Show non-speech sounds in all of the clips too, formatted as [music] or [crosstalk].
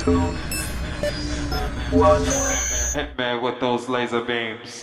2, 1. Hitman with those laser beams.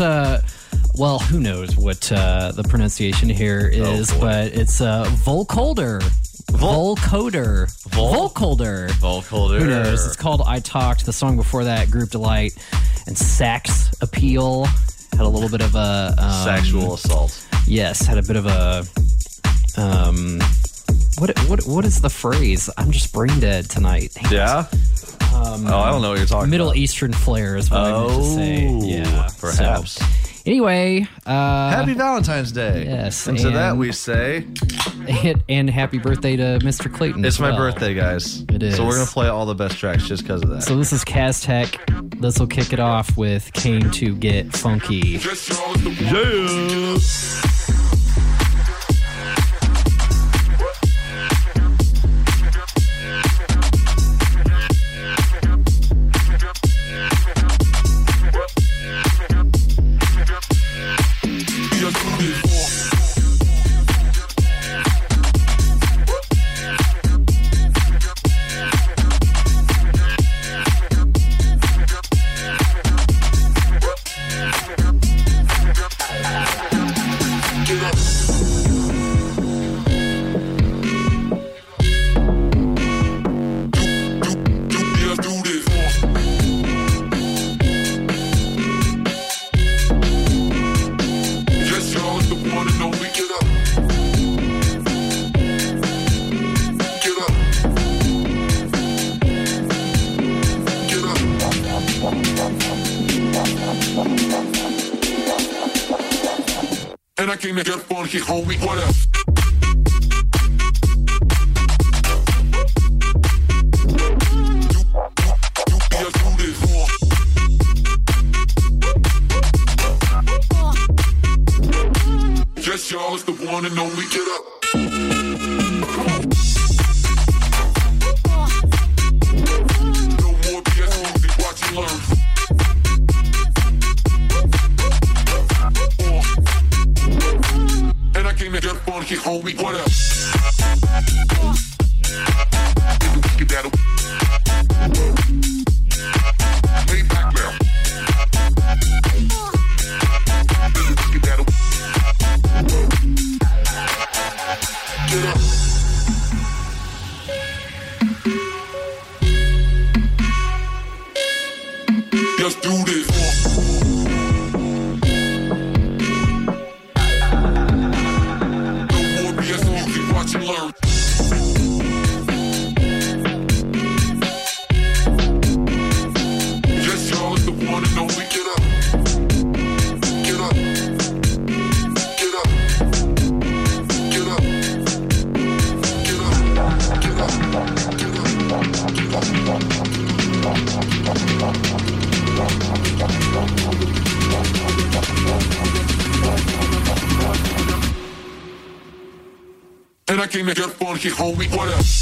Late. Uh well, who knows what uh, the pronunciation here is, boy. but it's uh, Volcolder. Vol- Volcoder. Vol- Volcolder. Volcolder. Who knows? It's called I Talked. The song before that, Group Delight, and Sax Appeal. Had a little bit of a um, Sexual assault. Yes, had a bit of a um. What what what is the phrase? I'm just brain dead tonight. Yeah. it. Yeah? oh, I don't know what you're talking Middle about. Eastern flair is what I meant to say. Oh, Yeah, perhaps. So, anyway, uh, Happy Valentine's Day. yes, And to that and- we say, and, and happy birthday to Mr. Clayton. it's as my well. birthday, guys. It is. So we're going to play all the best tracks just because of that. So this is Tech. This will kick it off with Came to Get Funky. yeah. nigga, funky homie, what up?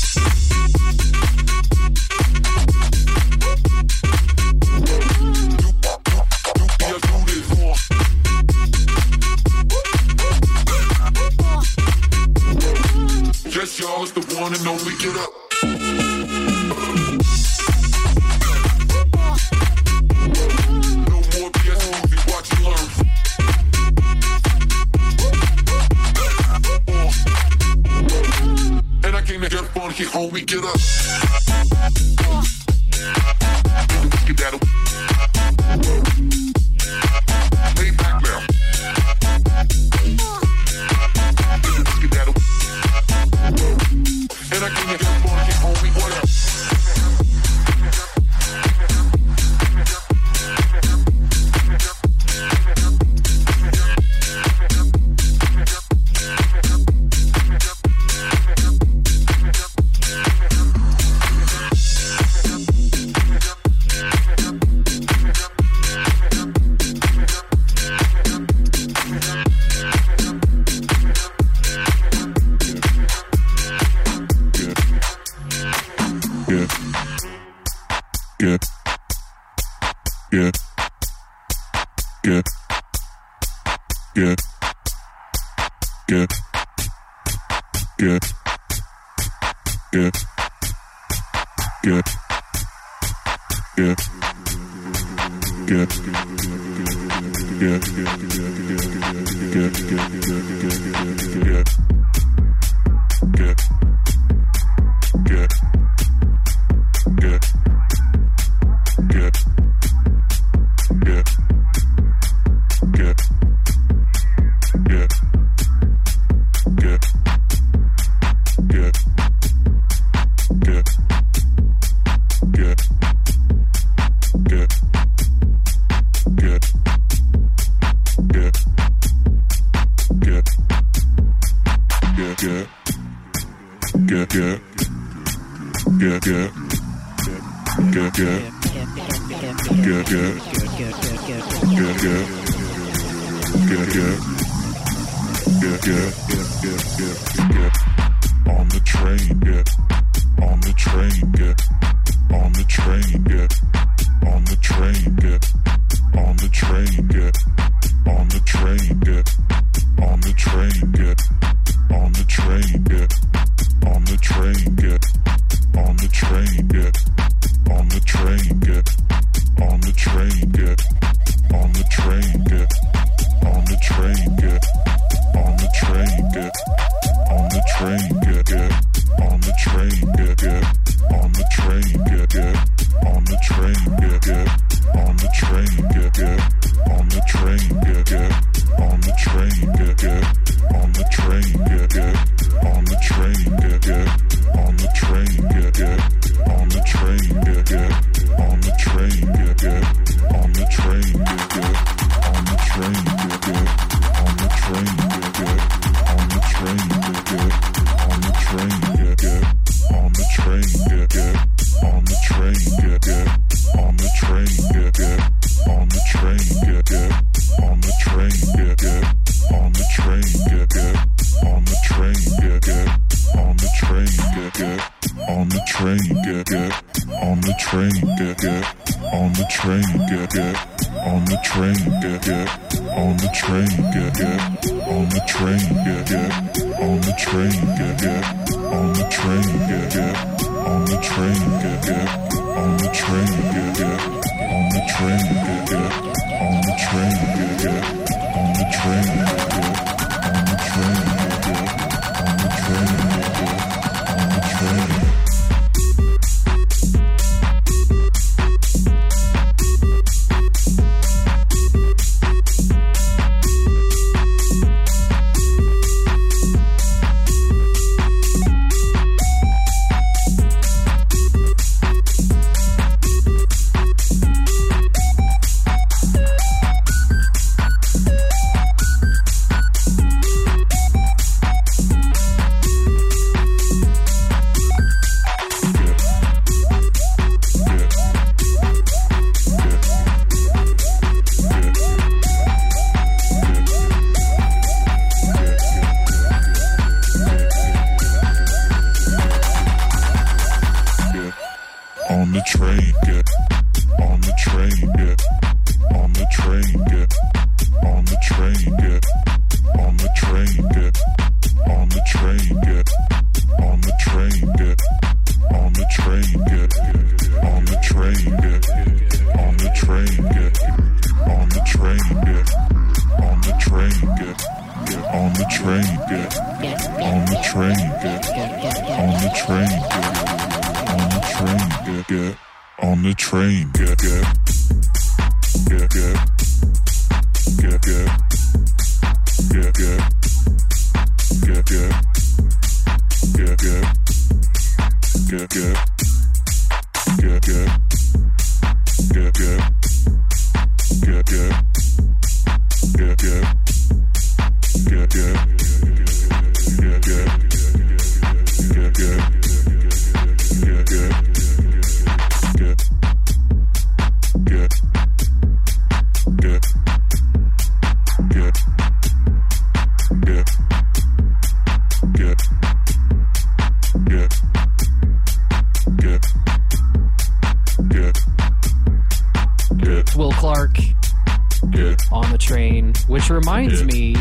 Which reminds me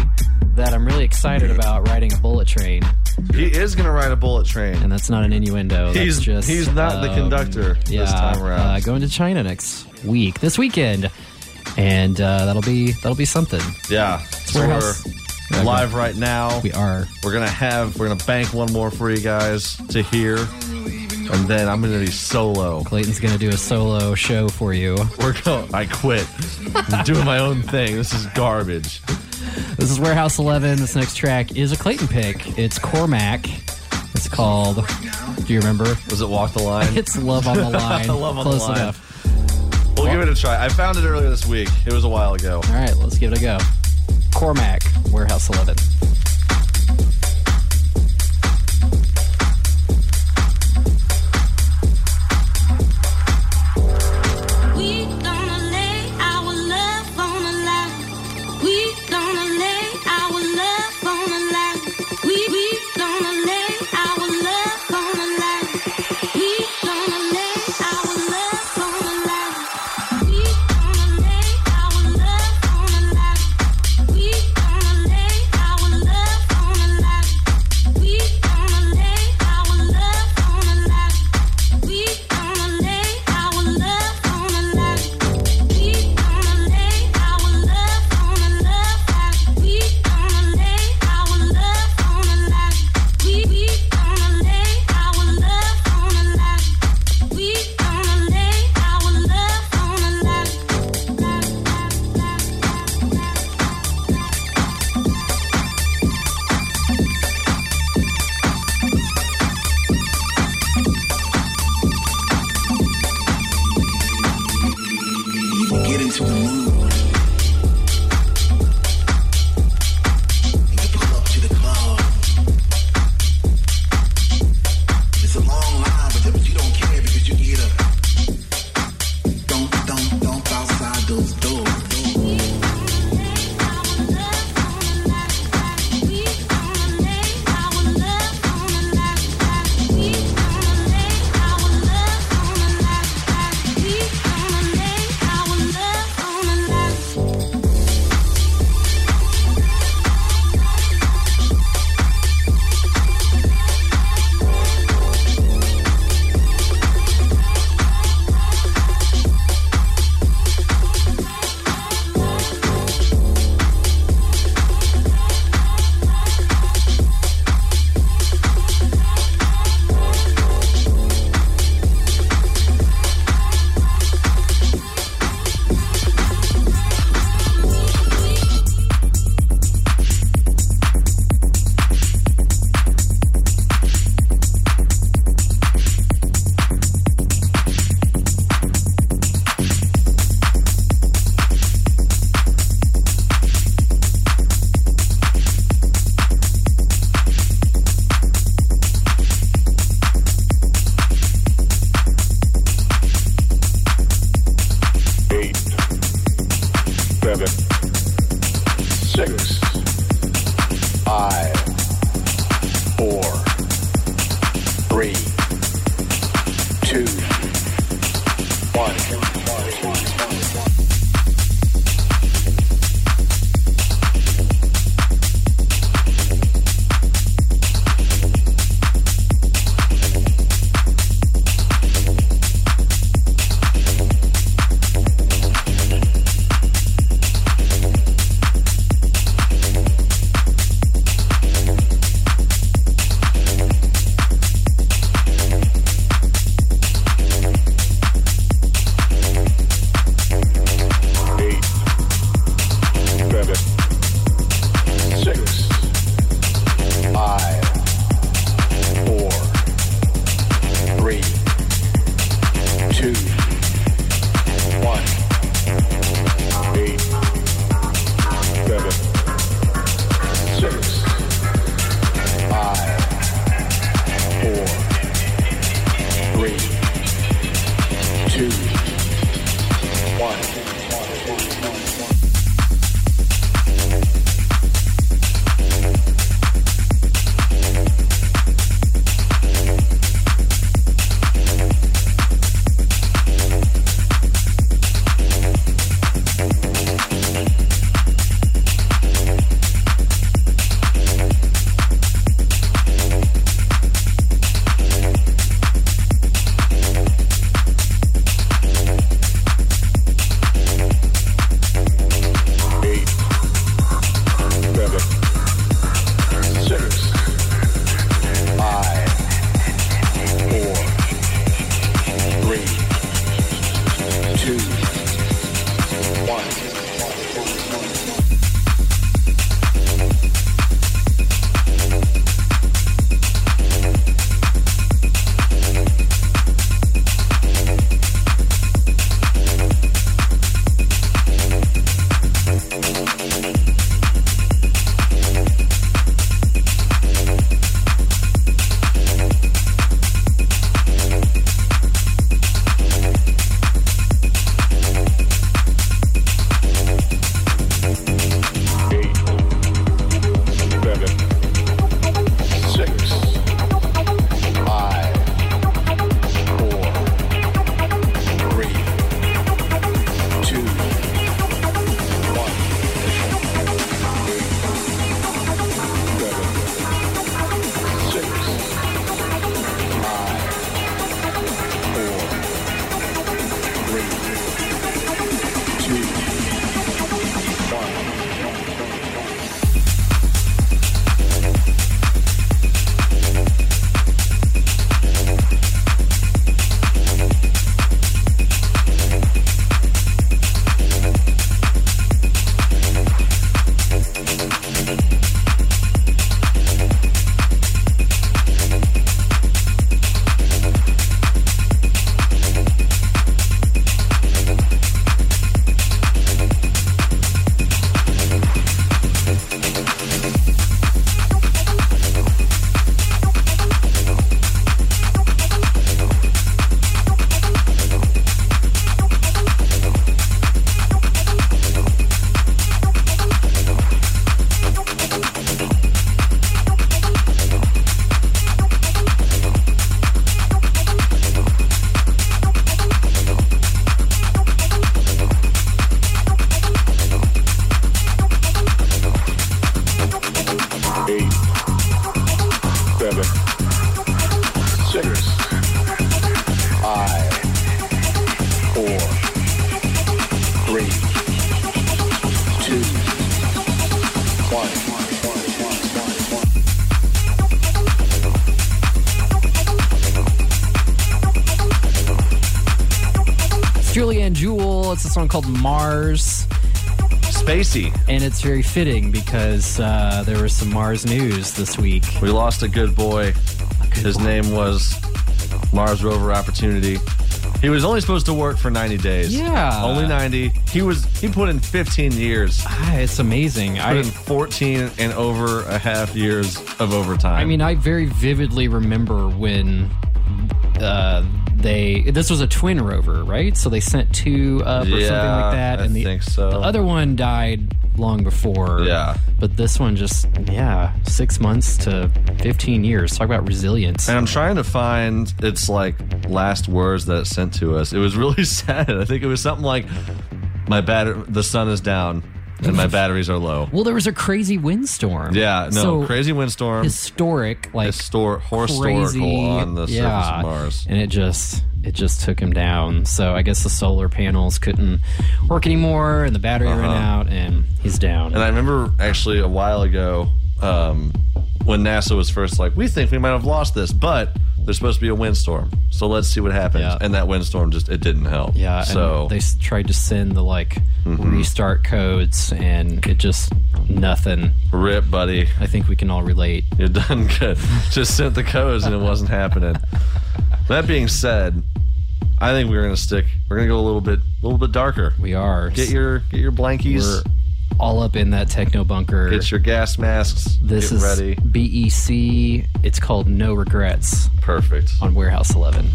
that I'm really excited about riding a bullet train, He is gonna ride a bullet train. and that's not an innuendo. That's He's just he's not the um, conductor yeah, this time around. Uh, going to China next week, this weekend, and uh, that'll be that'll be something. yeah, so warehouse. we're live right now. We are. We're gonna have we're gonna bank one more for you guys to hear, and then I'm gonna be solo. Clayton's going to do a solo show for you. We're going. I quit. I'm [laughs] doing my own thing. This is garbage. This is Warehouse 11. This next track is a Clayton pick. It's Cormac. It's called. Do you remember? Was it Walk the Line? [laughs] It's Love on the [laughs] Line. Love on the Close Line. enough. We'll give it a try. I found it earlier this week. It was a while ago. All right, let's give it a go. Cormac, Warehouse 11. Song called Mars. Spacey. And it's very fitting because uh, there was some Mars news this week. We lost a good boy. His name was Mars Rover Opportunity. He was only supposed to work for 90 days. Yeah. Only 90. He was he put in 15 years. Ah, it's amazing. Put I in 14 and over a half years of overtime. I mean, I very vividly remember when uh, they. This was a twin rover, right? So they sent two up or something like that, I and the, think so. the other one died long before. Yeah. but this one just yeah, six months to fifteen years. Talk about resilience. And I'm trying to find its like last words that it sent to us. It was really [laughs] sad. I think it was something like, "My batter, the sun is down, and my batteries are low." Well, there was a crazy windstorm. Yeah, no, So, crazy windstorm, historic, like histor- crazy, historical on the surface yeah, of Mars. and it just it just took him down. So I guess the solar panels couldn't work anymore, and the battery ran Uh-huh. out, and he's down. And I remember actually a while ago um, when NASA was first like, "We think we might have lost this, but there's supposed to be a windstorm, so let's see what happens." Yeah. And that windstorm just it didn't help. yeah, so and they s- tried to send the like Mm-hmm. restart codes, and it just nothing. rip, buddy. I think we can all relate. You're done [laughs] good. Just sent the codes and it wasn't happening. That being said, I think we're gonna stick. We're gonna go a little bit, a little bit darker. We are. Get your get your blankies. We're all up in that techno bunker. Get your gas masks. this is ready. BEC. It's called No Regrets Perfect. on Warehouse 11.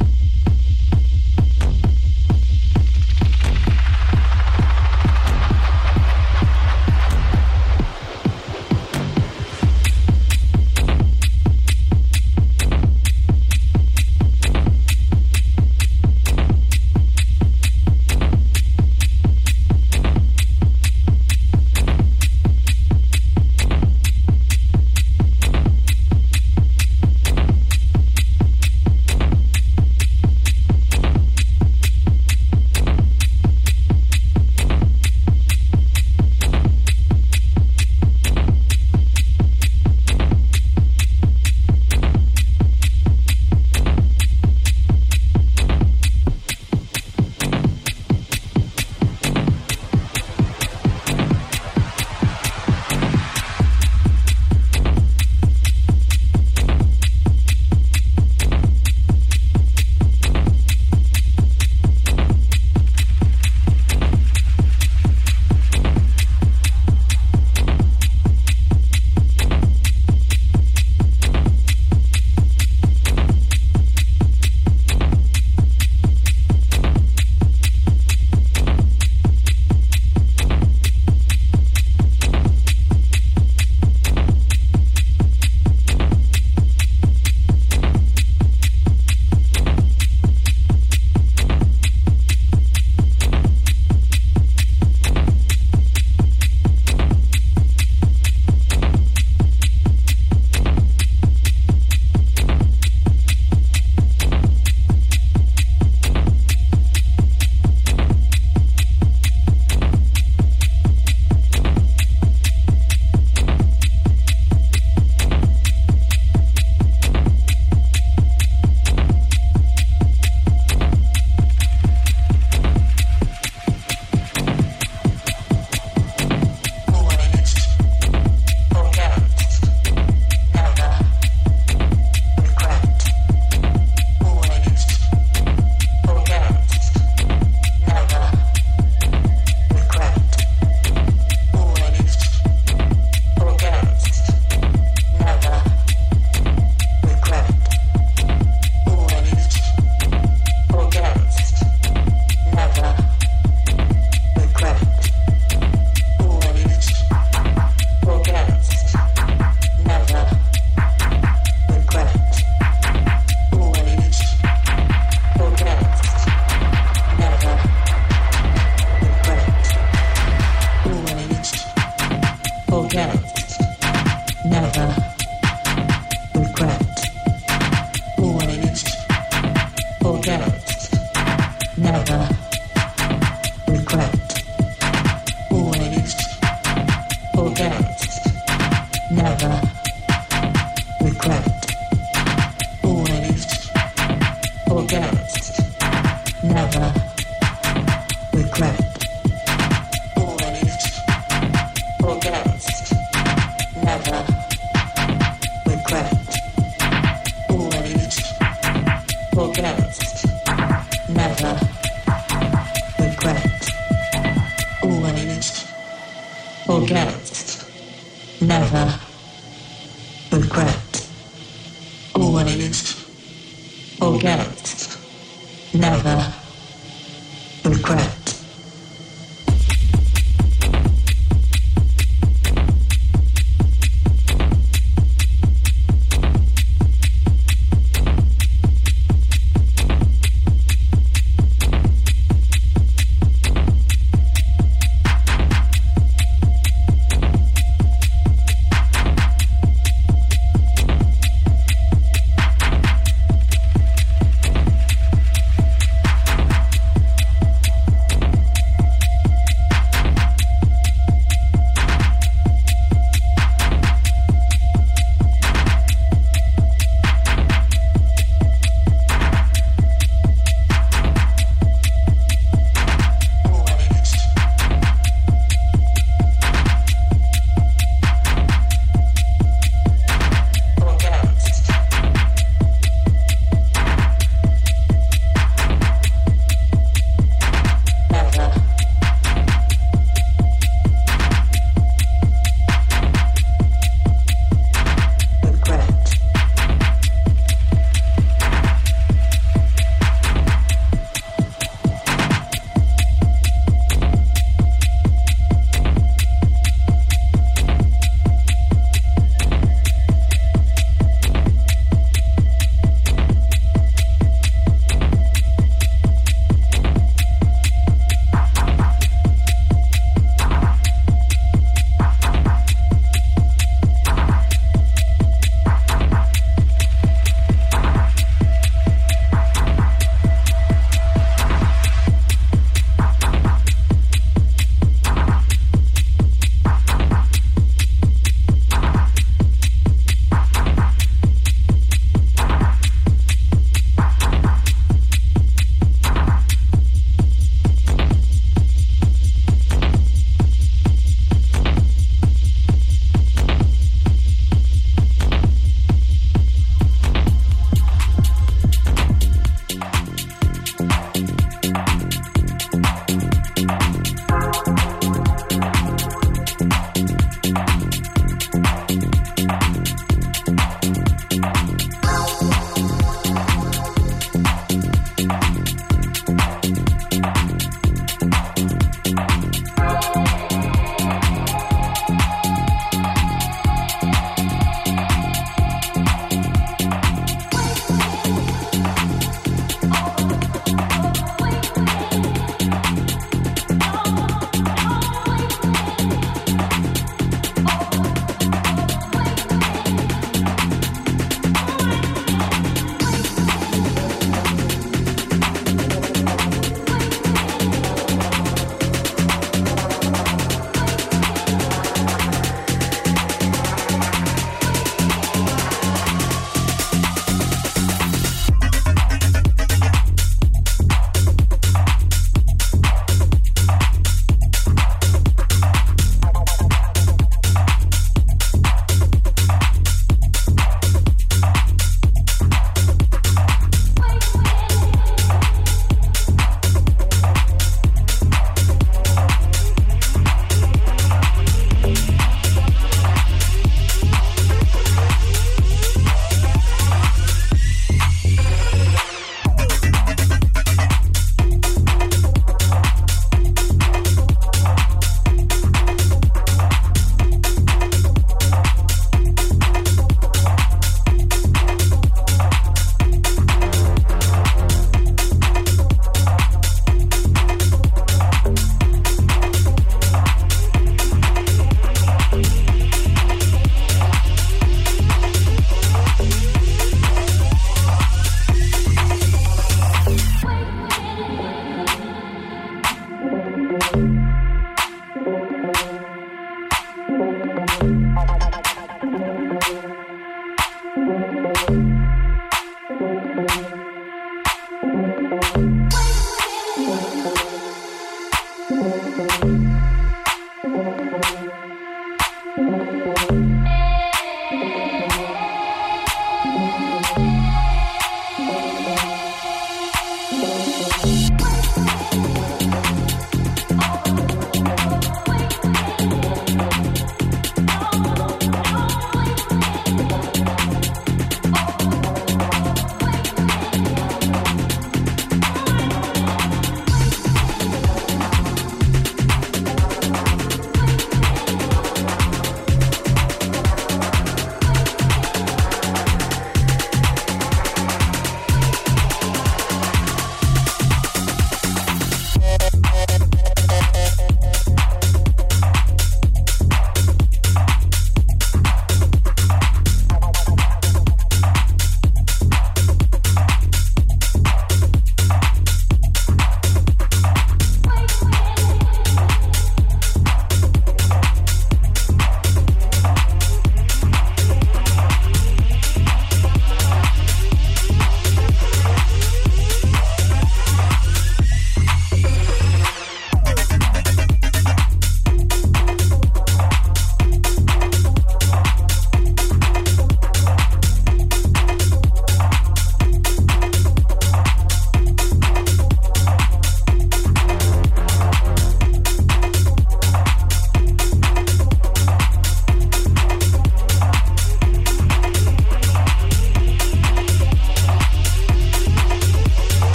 Never regret. Always forget. Never.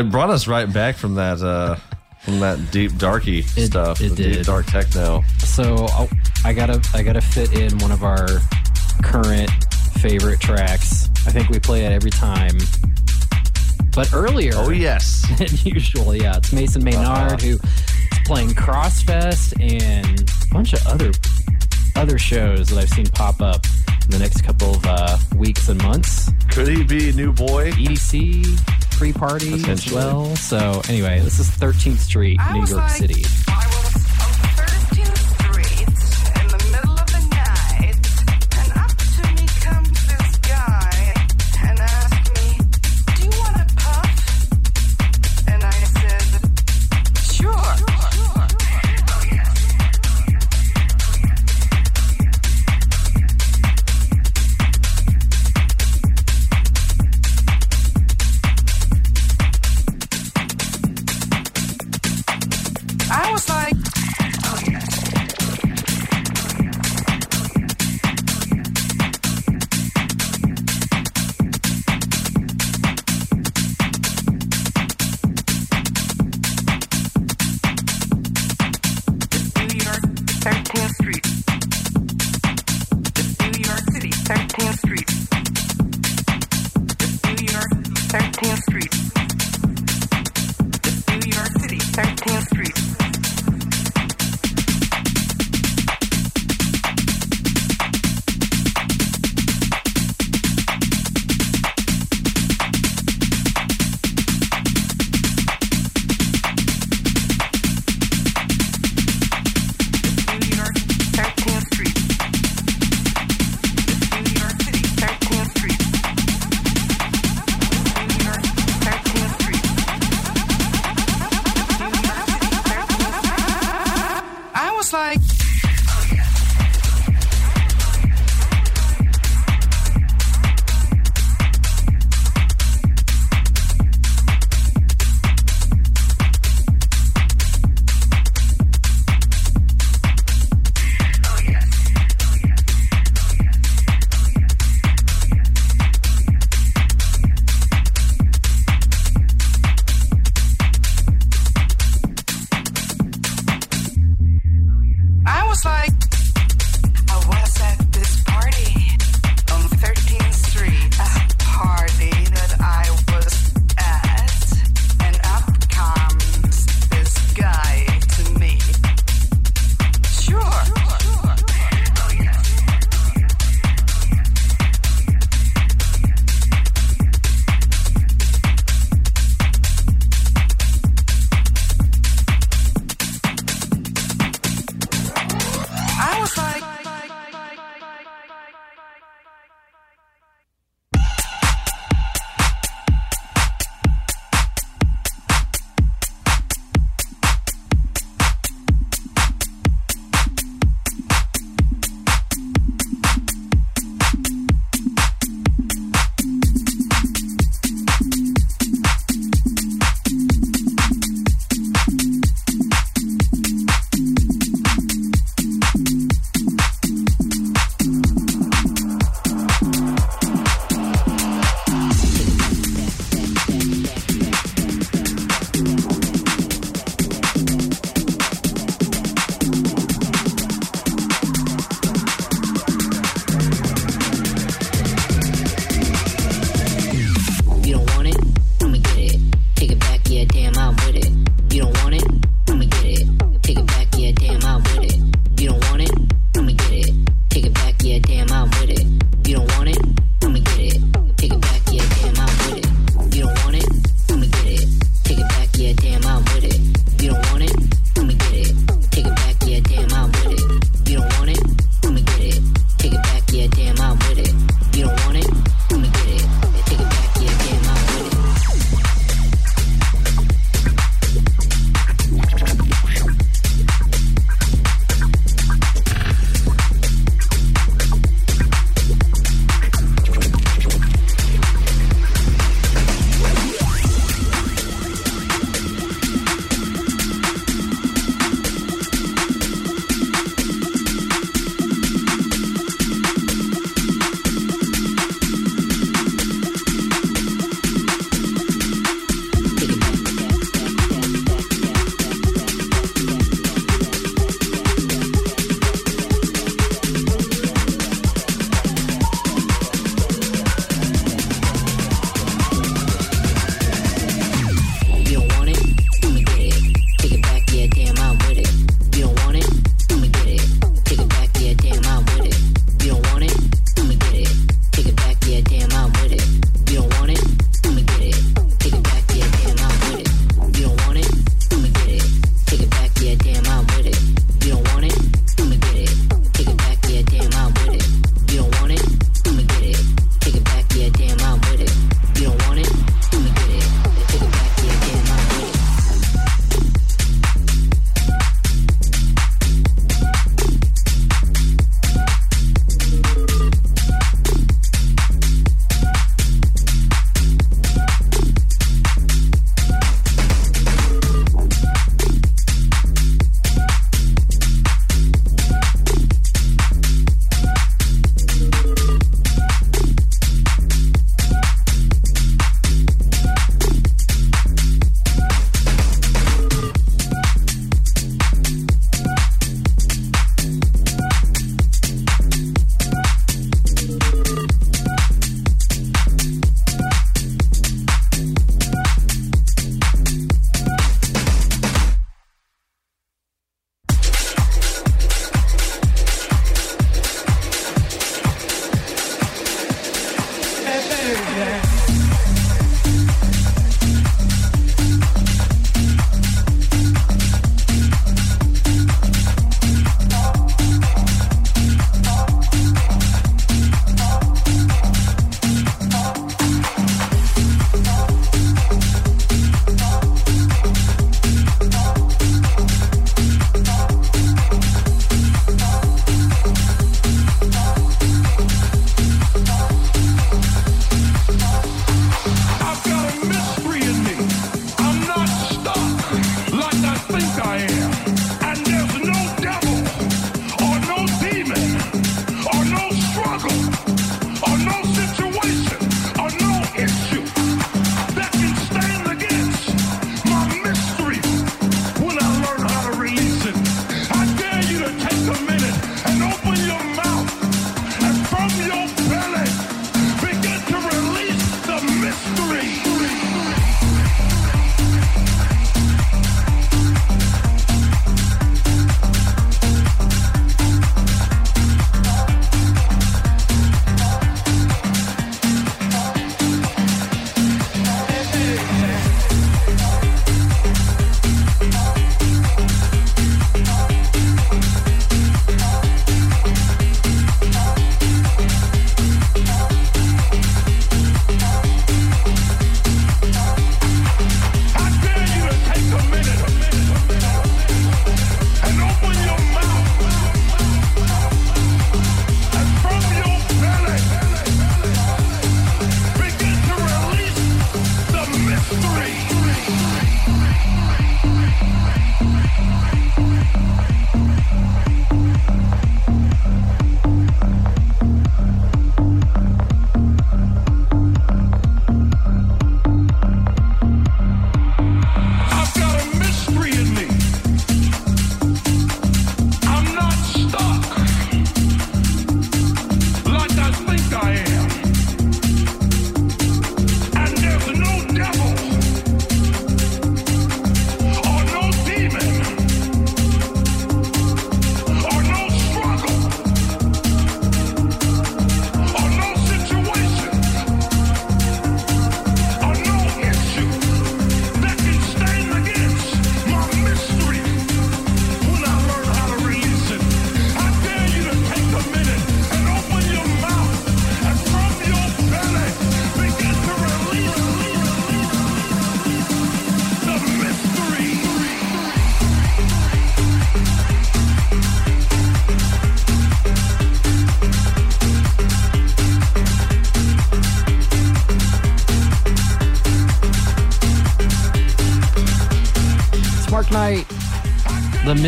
It brought us right back from that uh from that deep darky It- stuff. it the deep did. dark techno. So I- I gotta I gotta fit in one of our current favorite tracks. I think we play it every time. But earlier, Oh yes. [laughs] than usual, yeah, it's Mason Maynard who is playing Crossfest and a bunch of other other shows that I've seen pop up in the next couple of uh, weeks and months. Could he be a new boy? EDC free party as well. So anyway, this is 13th Street, I New York like, City.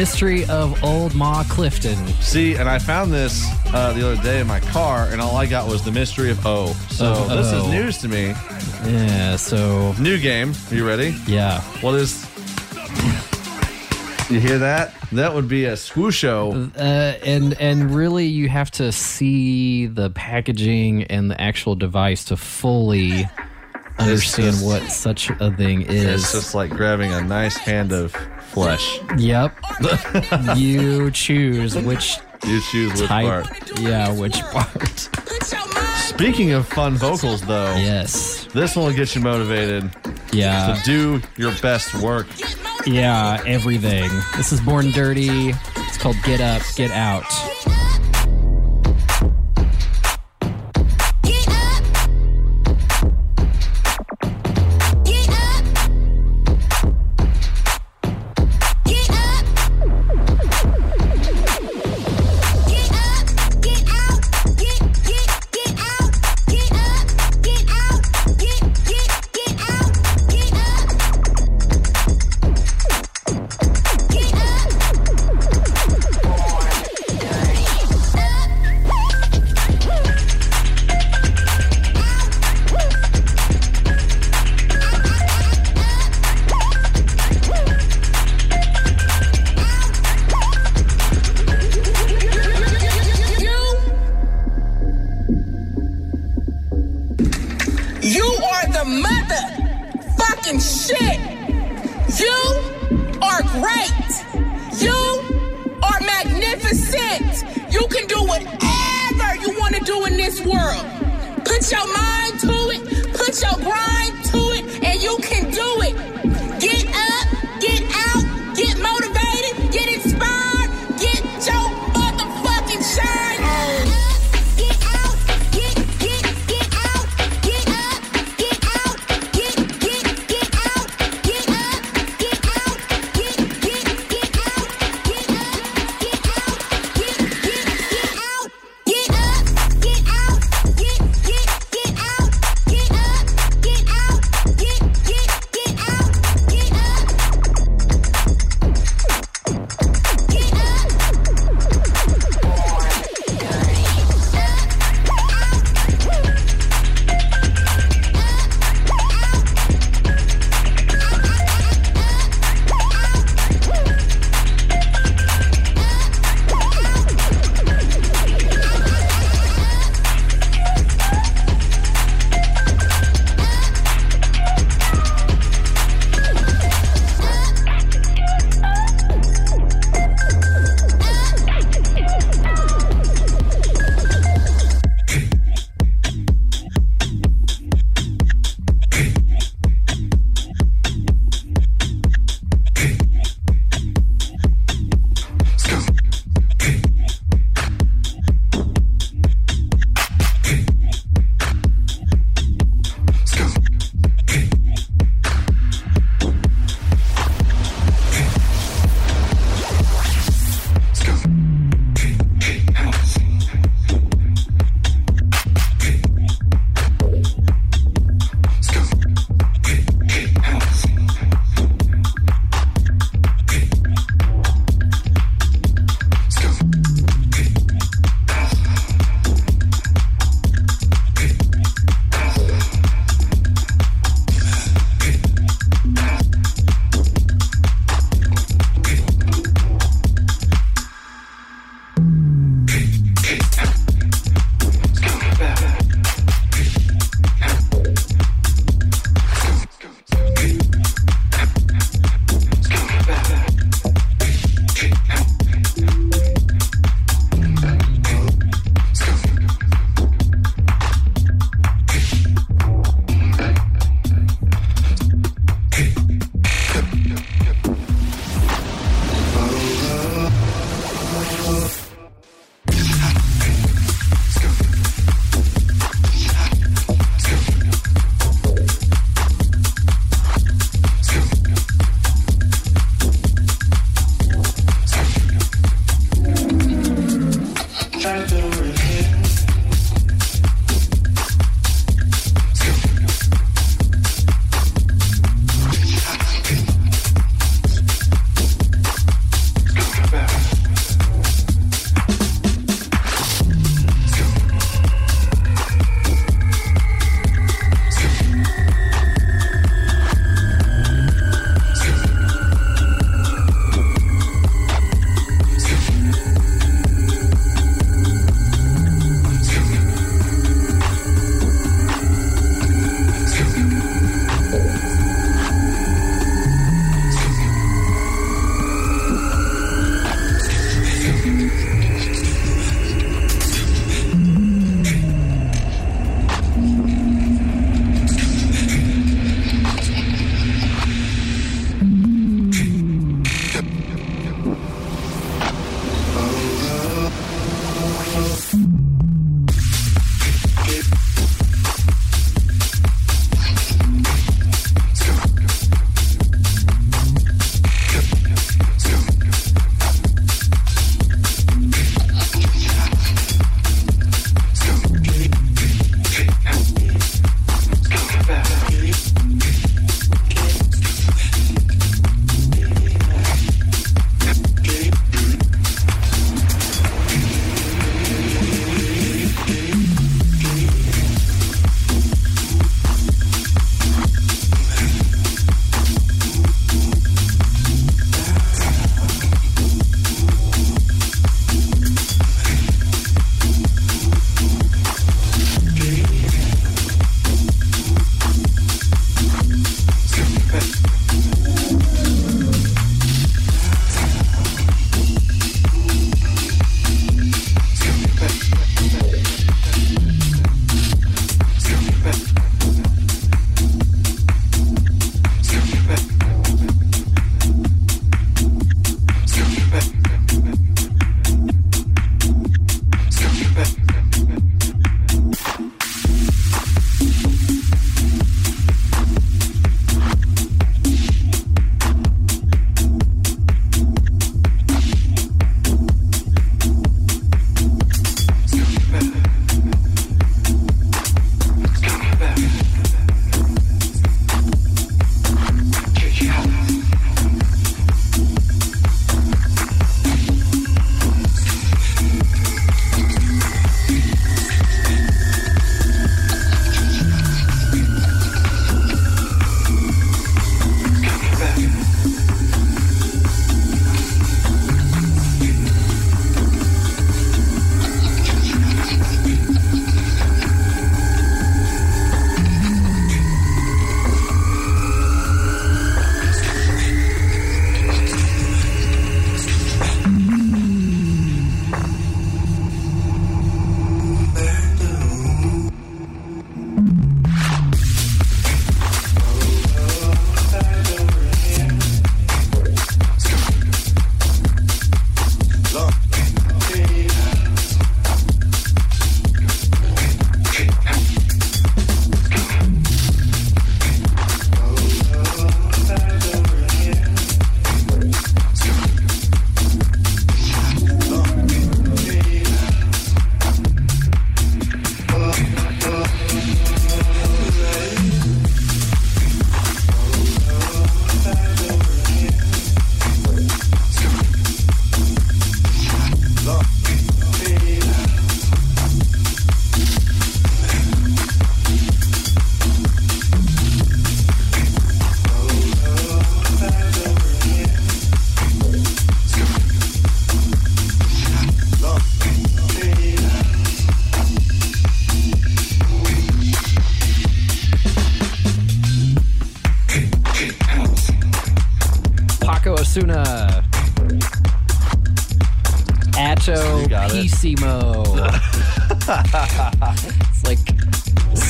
Mystery of Old Ma Clifton. See, and I found this uh, the other day in my car, and all I got was the mystery of O. So Of this is news to me. Yeah, so New game. Are you ready? yeah. What is? You hear that? That would be a squisho. Uh, and and really you have to see the packaging and the actual device to fully understand just- what such a thing is. It's just like grabbing a nice hand of flesh. Yep. [laughs] you choose which You choose which type. part. Yeah, which part. Speaking of fun vocals, though, Yes. this one will get you motivated Yeah. to do your best work. Yeah, everything. This is Born Dirty. It's called Get Up, Get Out. In this world. Put your mind to it, put your grind to it, and you can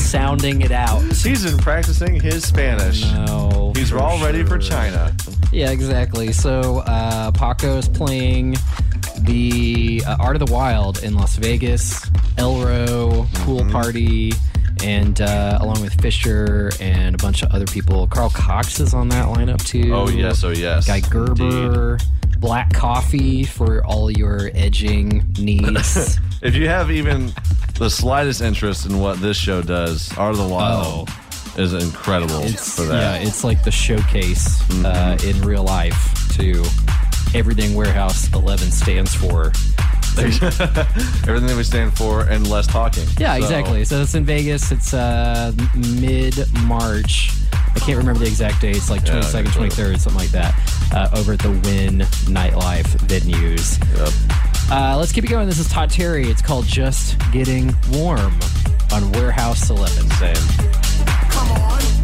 sounding it out. He's been practicing his Spanish. No. He's all ready for. China. Yeah, exactly. So uh, Paco is playing the uh, Art of the Wild in Las Vegas, Elro, Pool Mm-hmm. Party, and uh, along with Fisher and a bunch of other people. Carl Cox is on that lineup too. Oh yes, oh yes. Guy Gerber, Black Coffee for all your edging needs. [laughs] If you have even the slightest interest in what this show does, Art of the Wild is incredible Oh. It's for yeah, it's like the showcase uh, Mm-hmm. in real life to everything Warehouse 11 stands for. [laughs] Everything that we stand for and less talking. Yeah, So, exactly. So it's in Vegas. It's uh, mid March. I can't remember the exact date. It's like 22nd, okay. 23rd, something like that. Uh, over at the Wynn Nightlife venues. Yep. Uh, let's keep it going. This is Todd Terry. It's called Just Getting Warm on Warehouse 11. Same. Come on.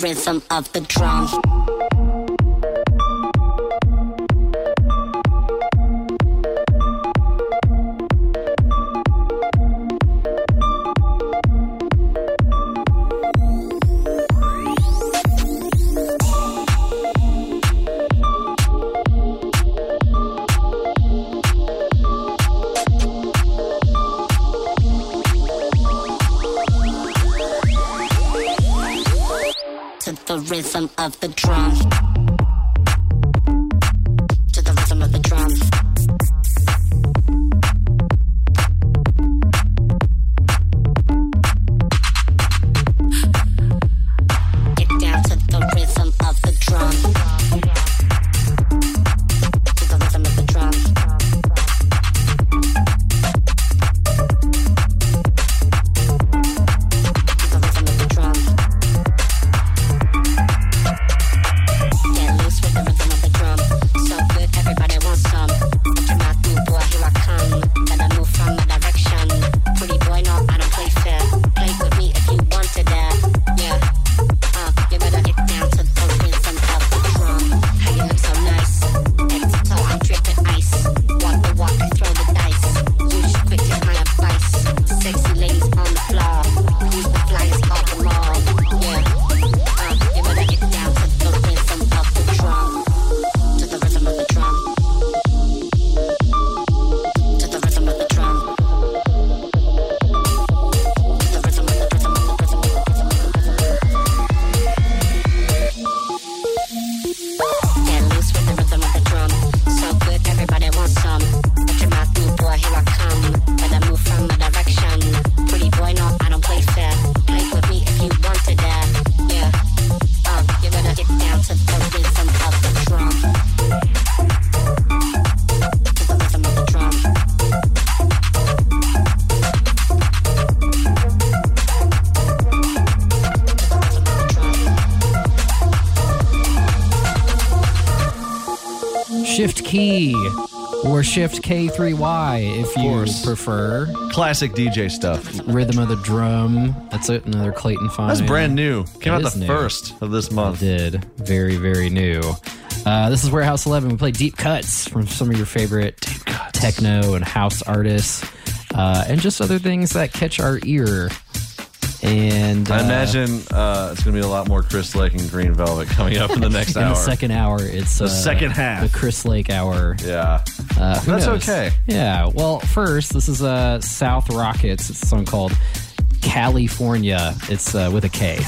Rhythm of the drum. Shift K3Y if you prefer. Classic DJ stuff. Rhythm of the drum. That's it, another Clayton Fine. That's brand new. Came It out is the new. first of this month. Did very very new. Uh, this is Warehouse 11. We play deep cuts from some of your favorite techno and house artists, uh, and just other things that catch our ear. And I uh, imagine uh, it's going to be a lot more Chris Lake and Green Velvet coming up in the [laughs] next in hour. the second hour, it's The uh, second half. the Chris Lake hour. Yeah. Uh, That's knows? okay. Yeah. Well, first, this is uh, South Rockets. It's a song called California. It's uh, with a K.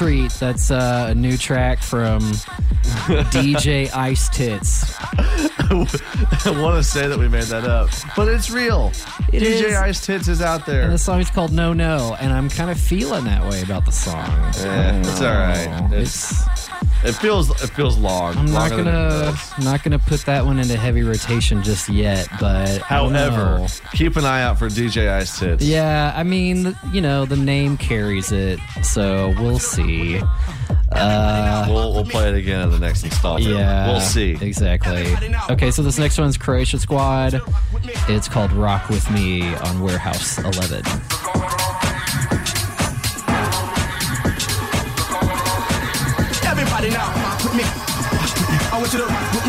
treat. That's uh, a new track from [laughs] DJ Ice Tits. I want to say that we made that up, but it's real. It DJ is. Ice Tits is out there. And the song is called No No, and I'm kind of feeling that way about the song. Yeah, it's all right. It's, it feels it feels long. I'm not longer than it gonna not gonna put that one into heavy rotation just yet, but However, keep an eye out for DJ Ice Tits. yeah, I mean, you know, the name carries it, so we'll see. Uh, we'll we'll play it again in the next installment. yeah, we'll see. exactly. Okay, so this next one's Croatia Squad. It's called "Rock with Me" on Warehouse 11. I want you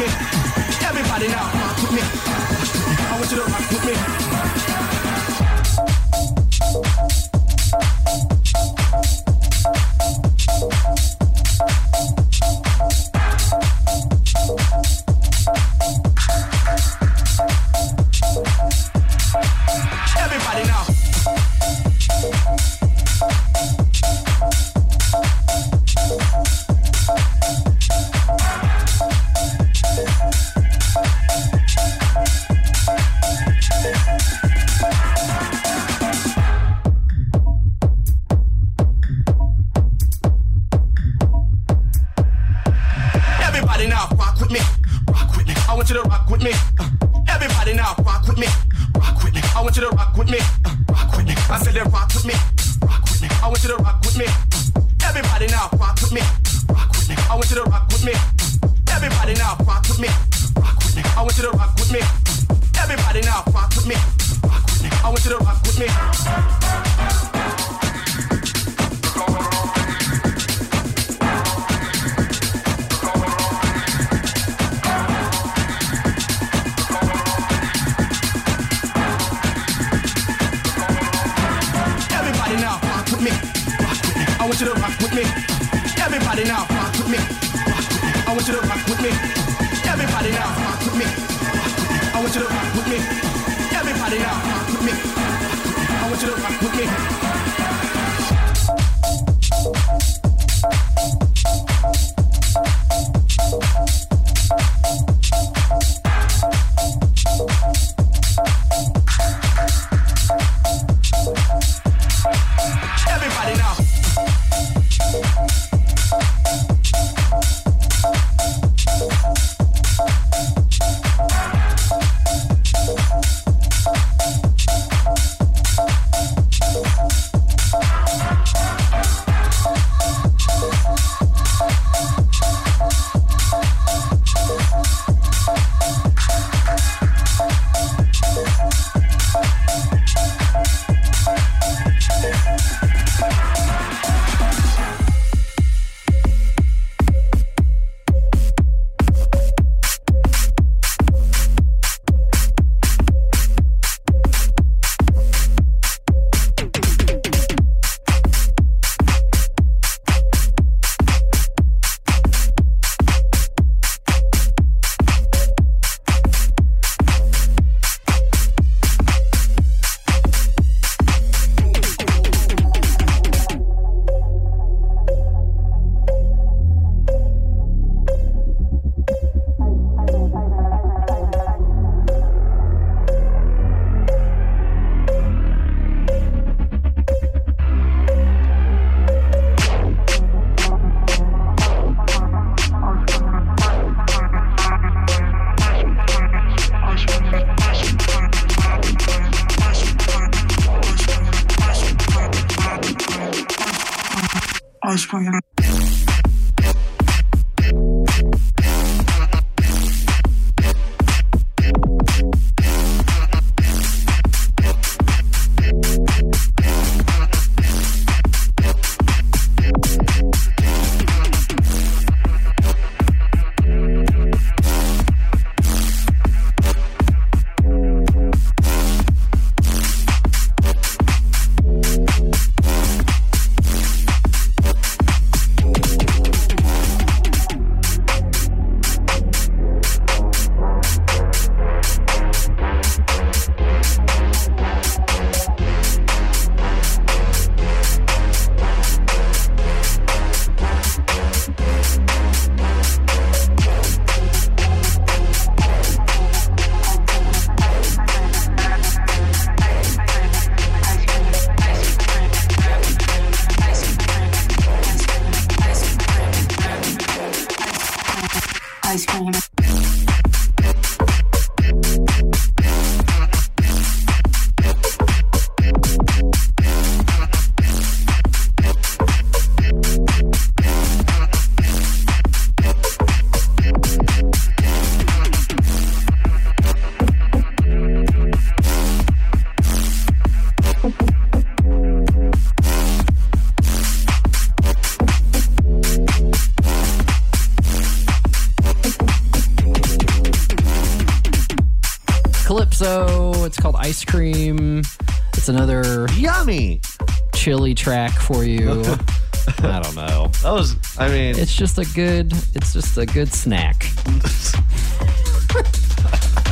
just a good. It's just a good snack.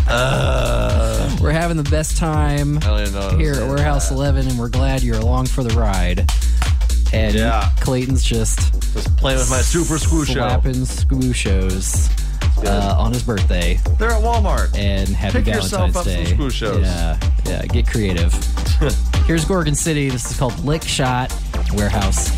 uh, We're having the best time I don't even know. what to here at Warehouse that. 11, and we're glad you're along for the ride. And Yeah. Clayton's just Just playing with my super show. slapping squooshos uh, on his birthday. They're at Walmart. And happy Pick yourself Valentine's Day. Yeah, yeah, get creative. [laughs] Here's Gorgon City. This is called Lick Shot Warehouse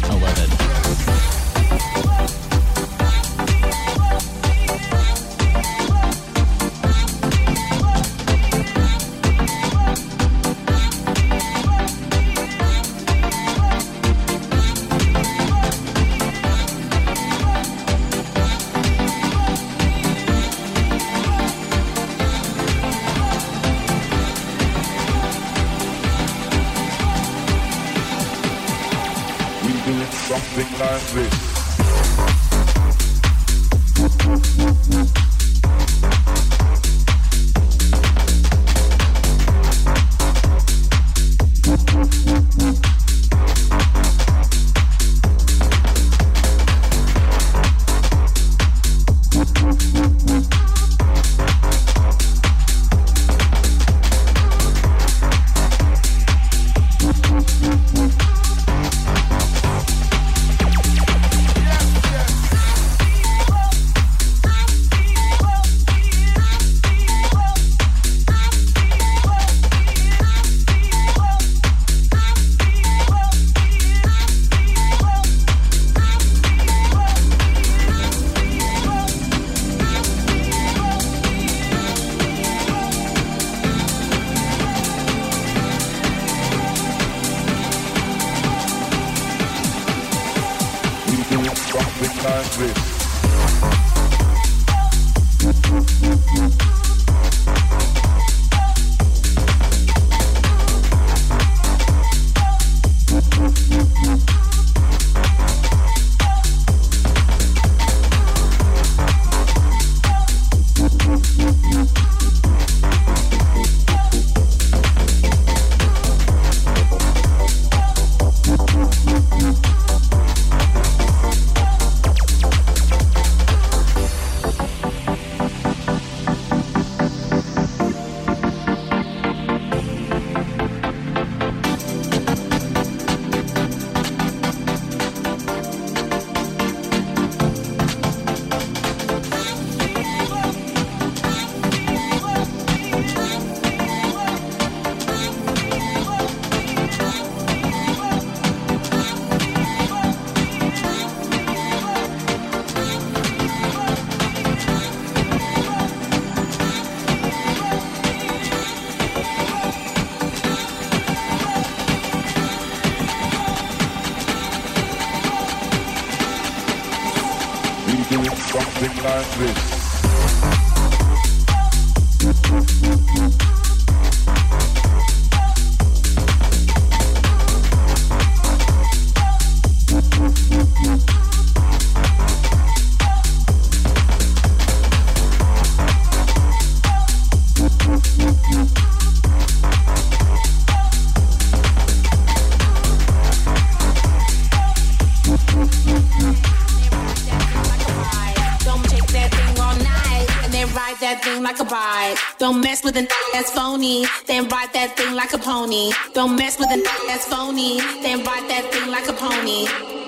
phony. Then ride that thing like a pony. Don't mess with a that's phony. Then ride that thing like a pony.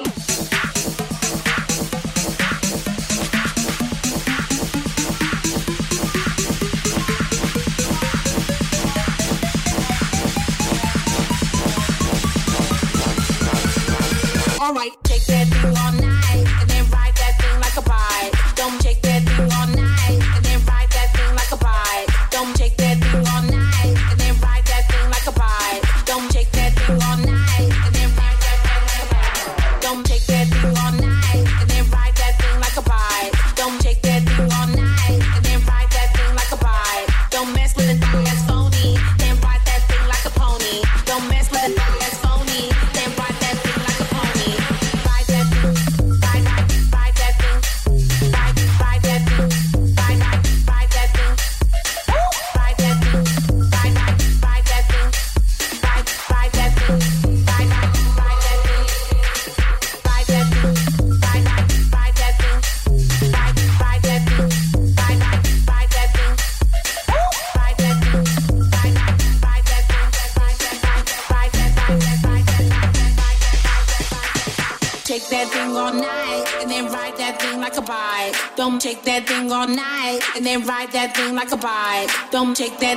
Take that.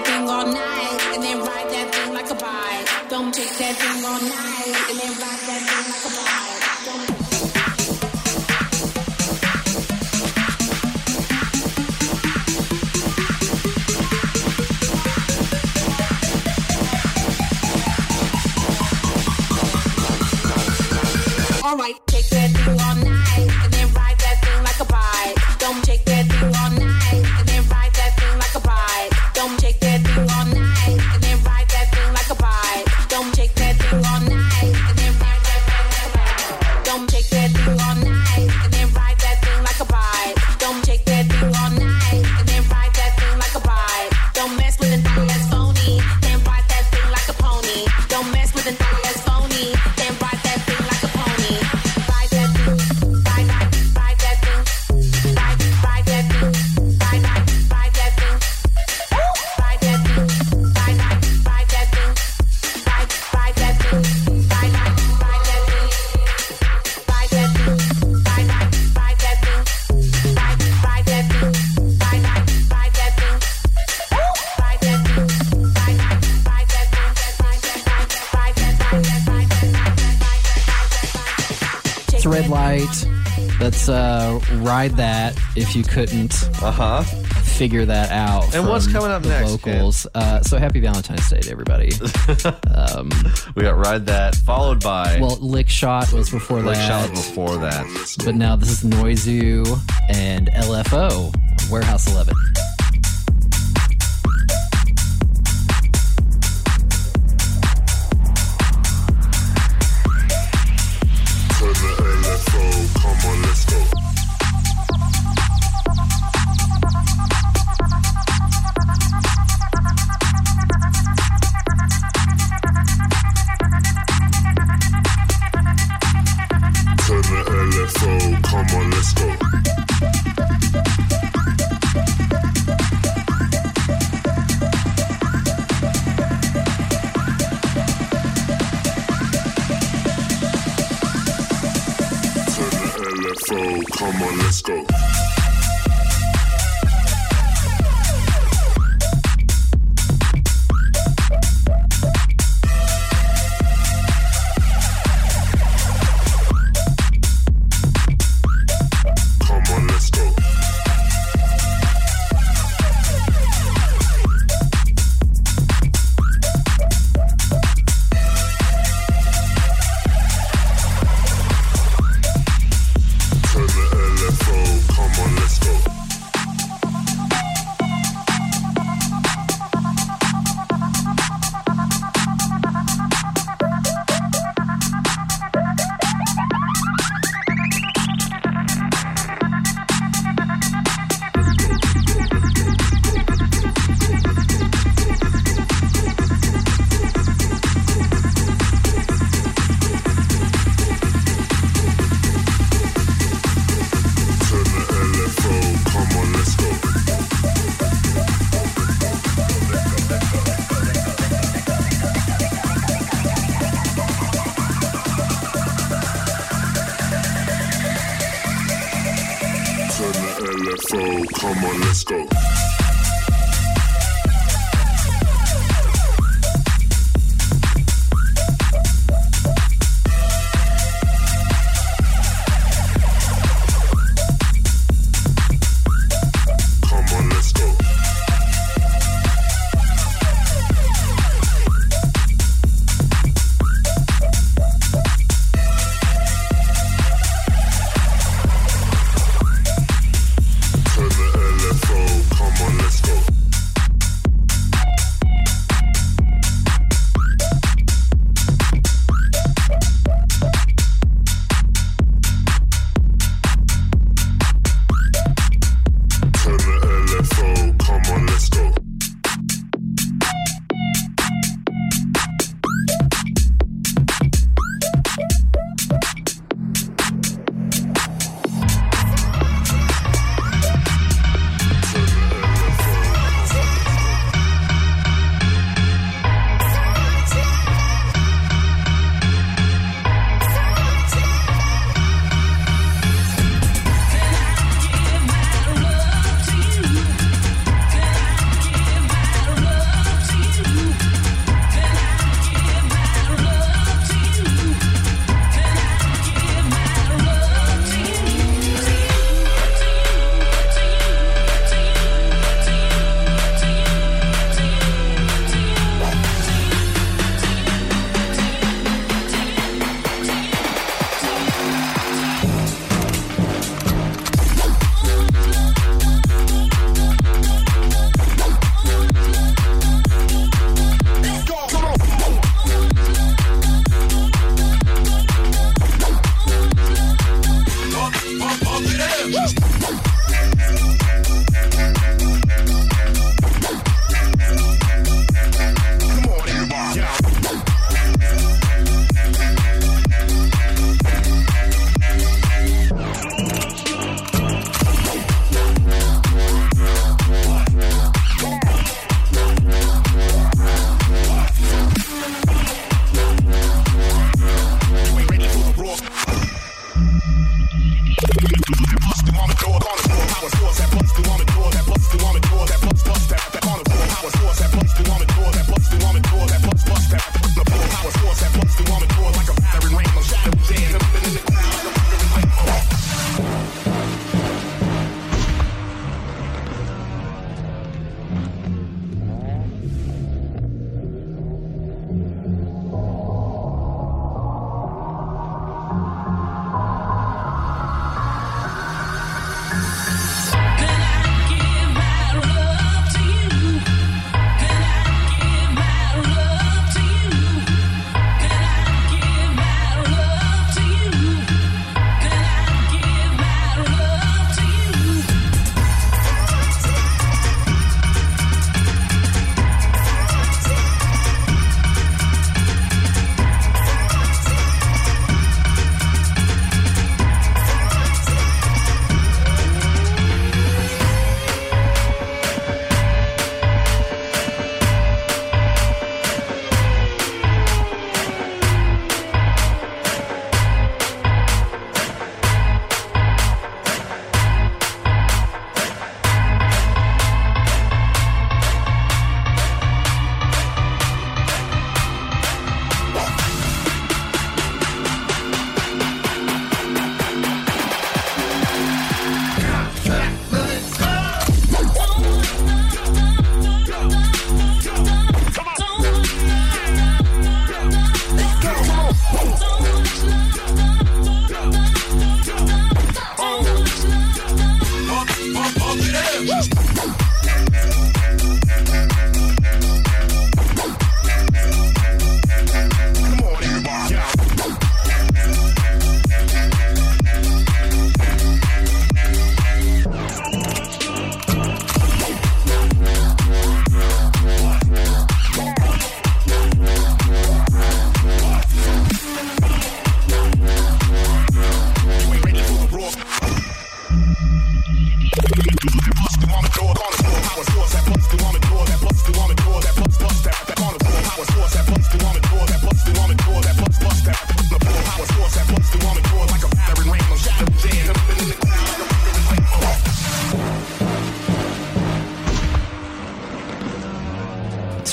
ride that if you couldn't uh-huh. figure that out. And what's coming up next? Locals. Uh, so happy Valentine's Day to everybody. [laughs] um, we got ride that followed by well, lick shot was before lick that. Lick shot before that. But now this is Noizu and LFO Warehouse Eleven.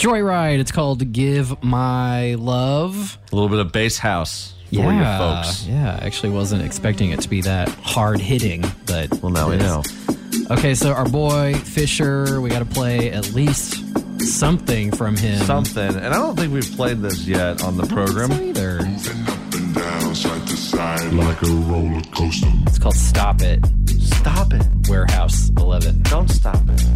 Joyride. It's called "Give My Love." A little bit of bass house for yeah, you folks. Yeah, I actually wasn't expecting it to be that hard hitting, but well, now we know. Okay, so our boy Fisher, we got to play at least something from him. Something, and I don't think we've played this yet on the program. either. Down side to side like a roller coaster. It's called "Stop It." Stop it. Warehouse Eleven. Don't stop it.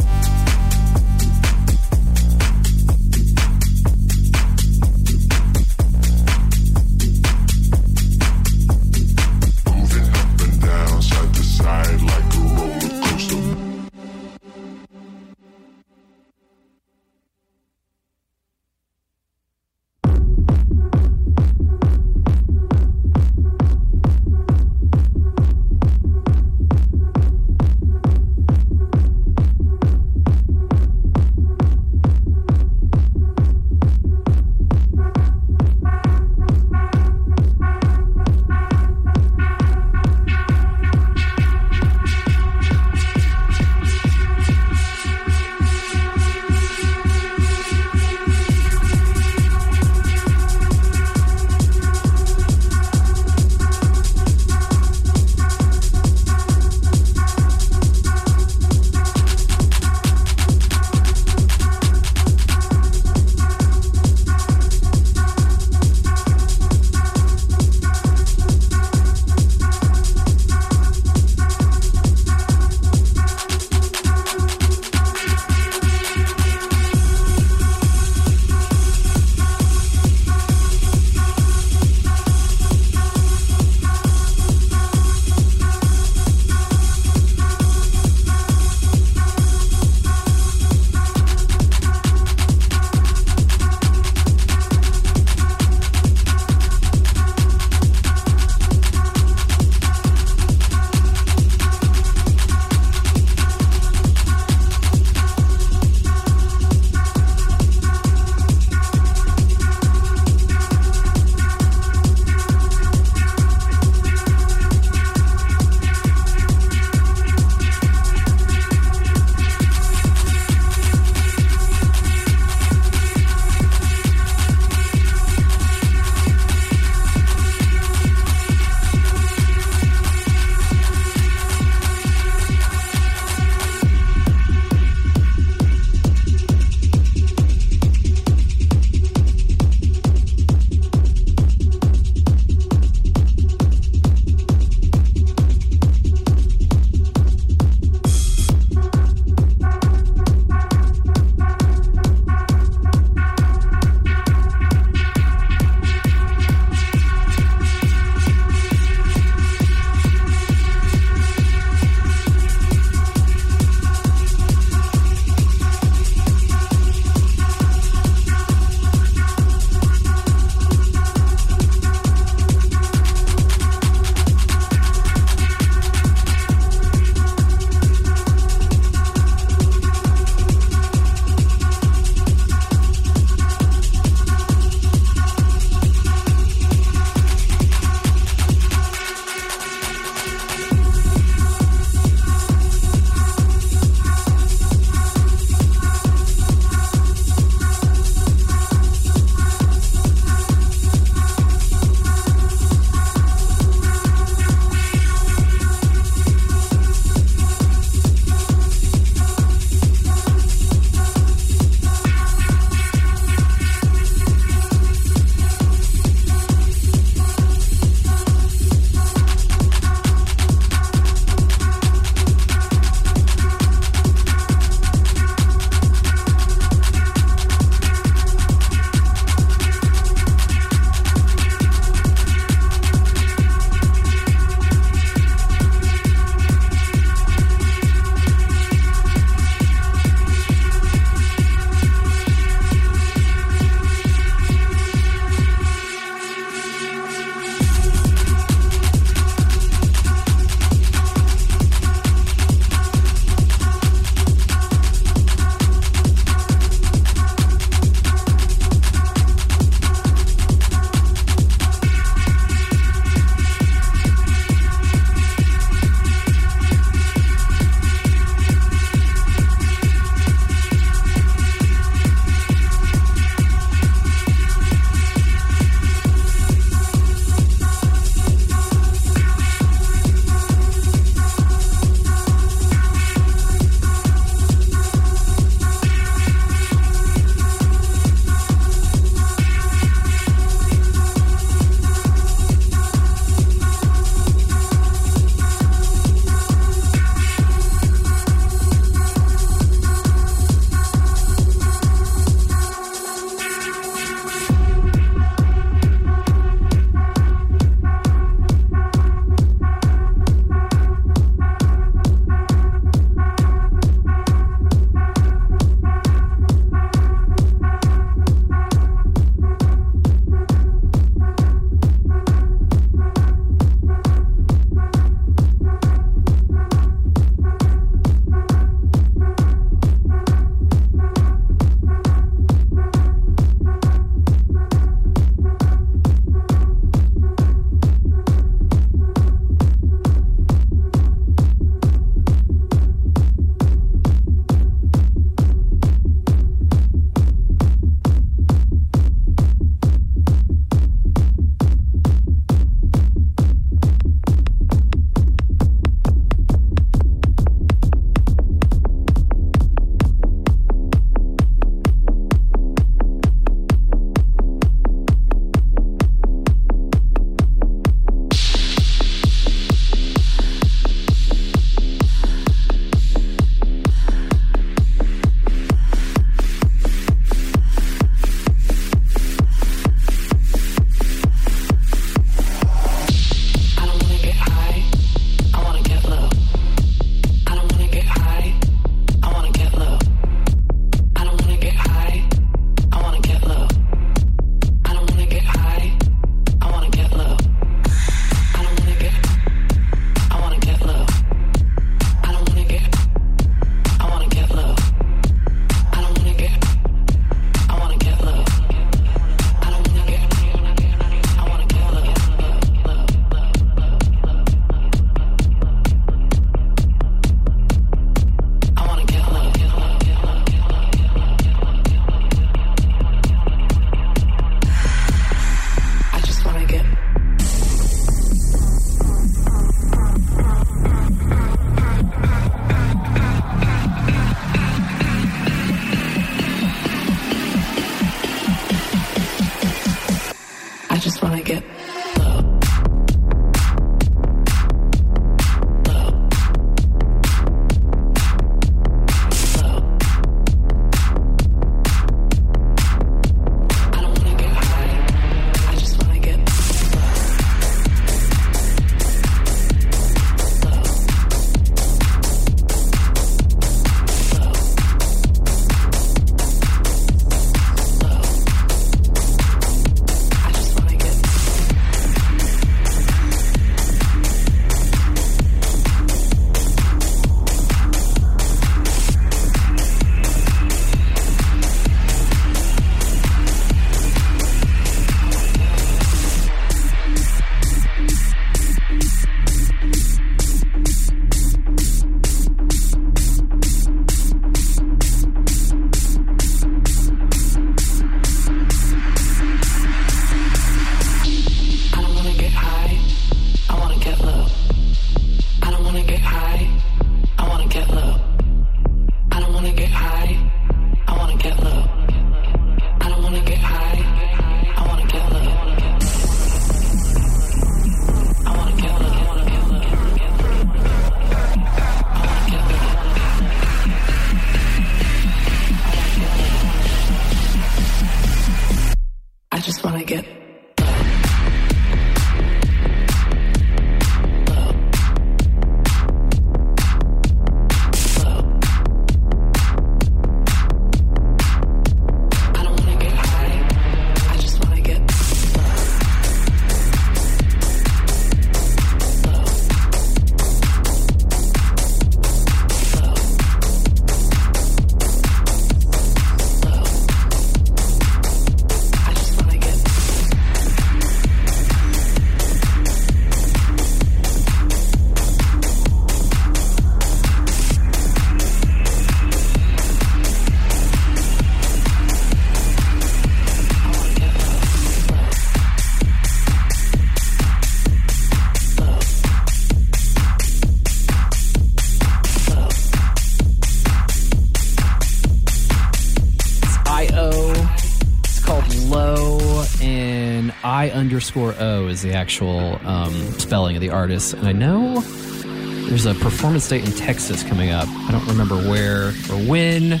Underscore O is the actual um, spelling of the artist. And I know there's a performance date in Texas coming up. I don't remember where or when,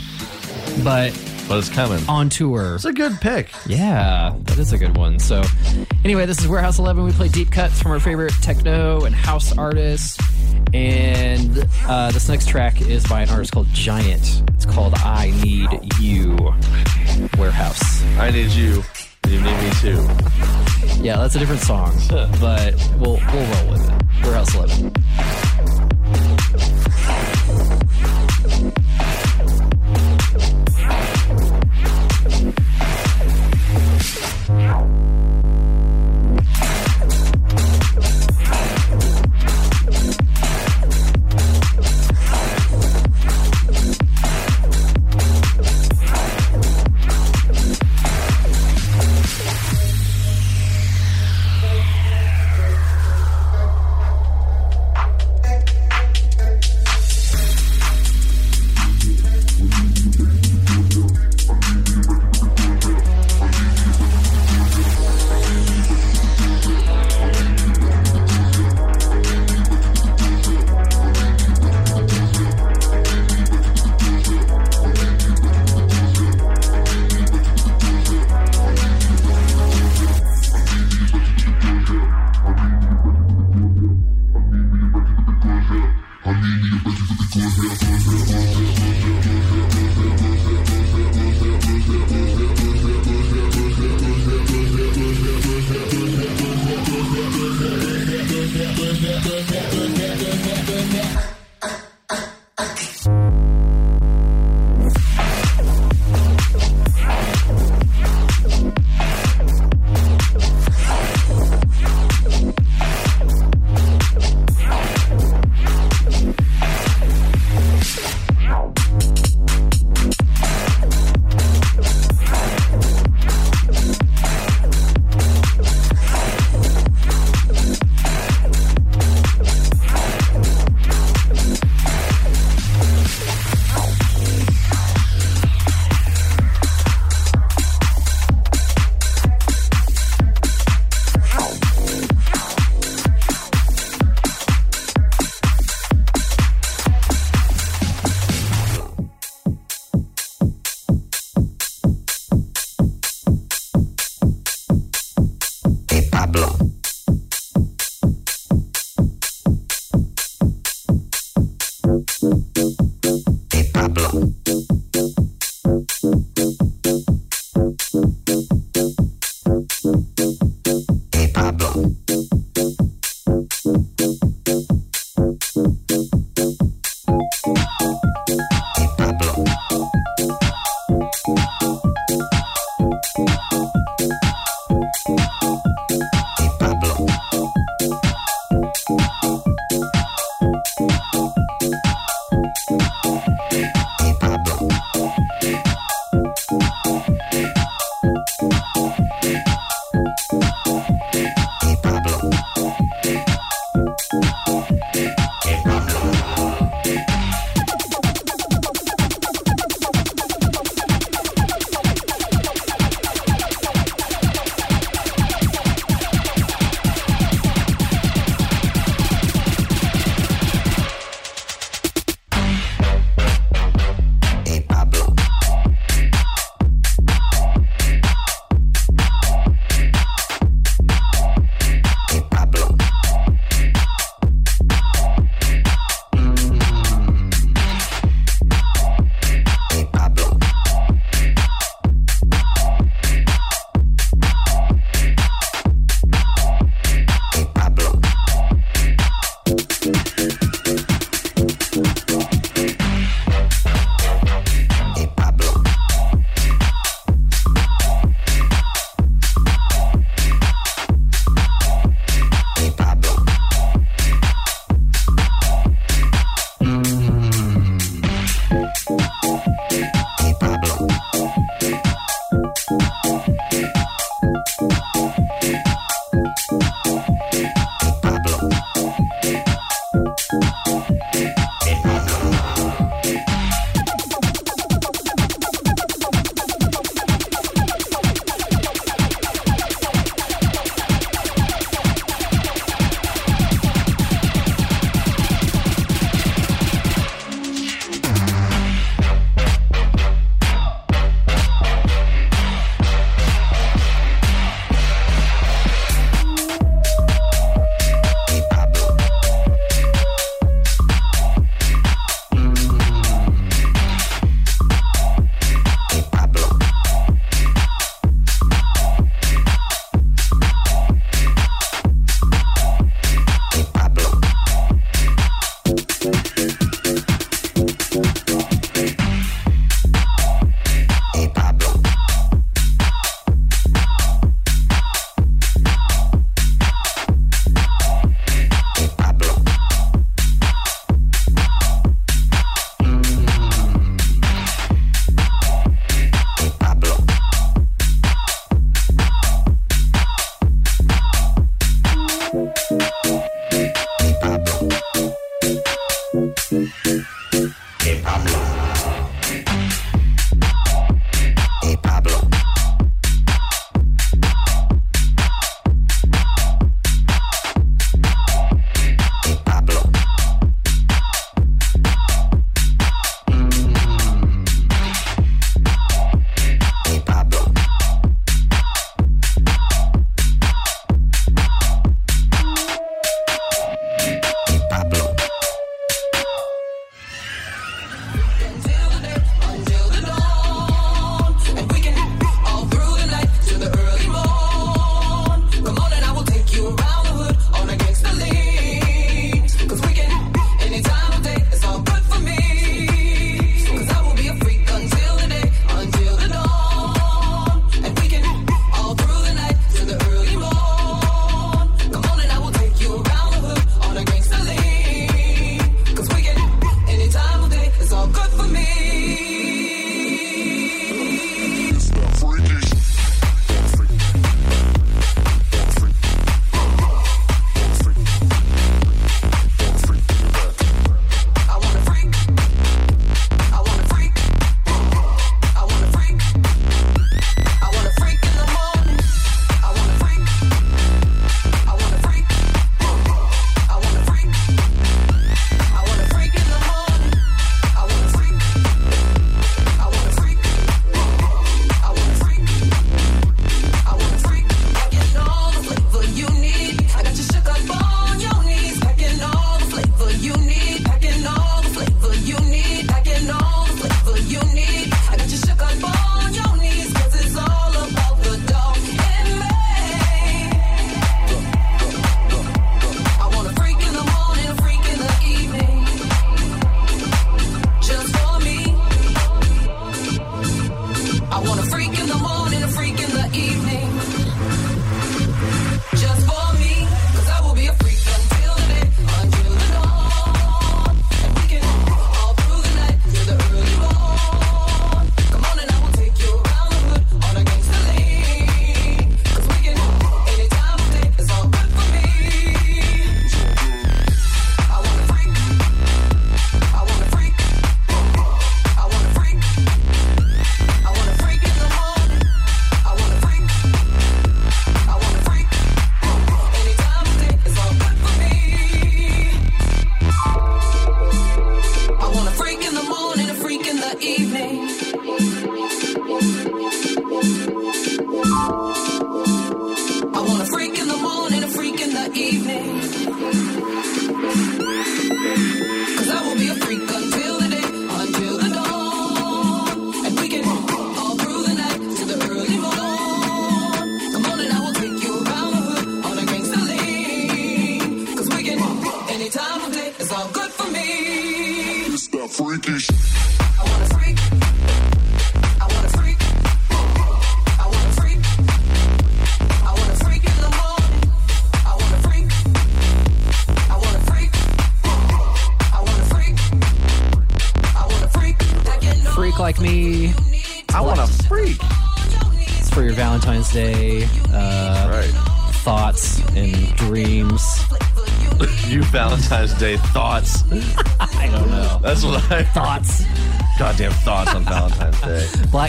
but but it's coming on tour. It's a good pick. Yeah, that is a good one. So, anyway, this is Warehouse 11. We play deep cuts from our favorite techno and house artists. And uh, this next track is by an artist called Giant. It's called I Need You Warehouse. I need you. You need me too. Yeah, that's a different song, but we'll, we'll roll with it. Warehouse 11. I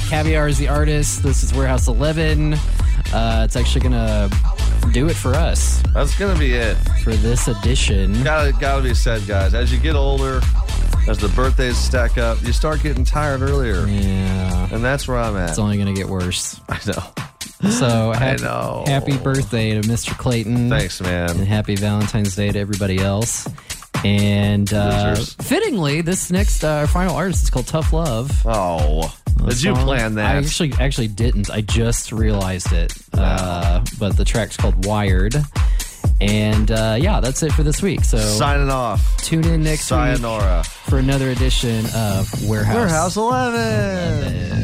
Caviar is the artist. This is Warehouse 11. Uh, it's actually going to do it for us. That's gonna be it for this edition. Gotta gotta be said, guys. As you get older, as the birthdays stack up, you start getting tired earlier. Yeah, and that's where I'm at. It's only going to get worse. I know. So I happy, know. happy birthday to Mr. Clayton. Thanks, man. And happy Valentine's Day to everybody else. And uh, Losers. fittingly, this next uh, final artist is called Tough Love. Oh, did song. you plan that? I actually actually didn't. I just realized it. Uh, but the track's called Wired. And uh, yeah, that's it for this week. So signing off. Tune in next Sayonara. week for another edition of Warehouse. Warehouse 11. 11.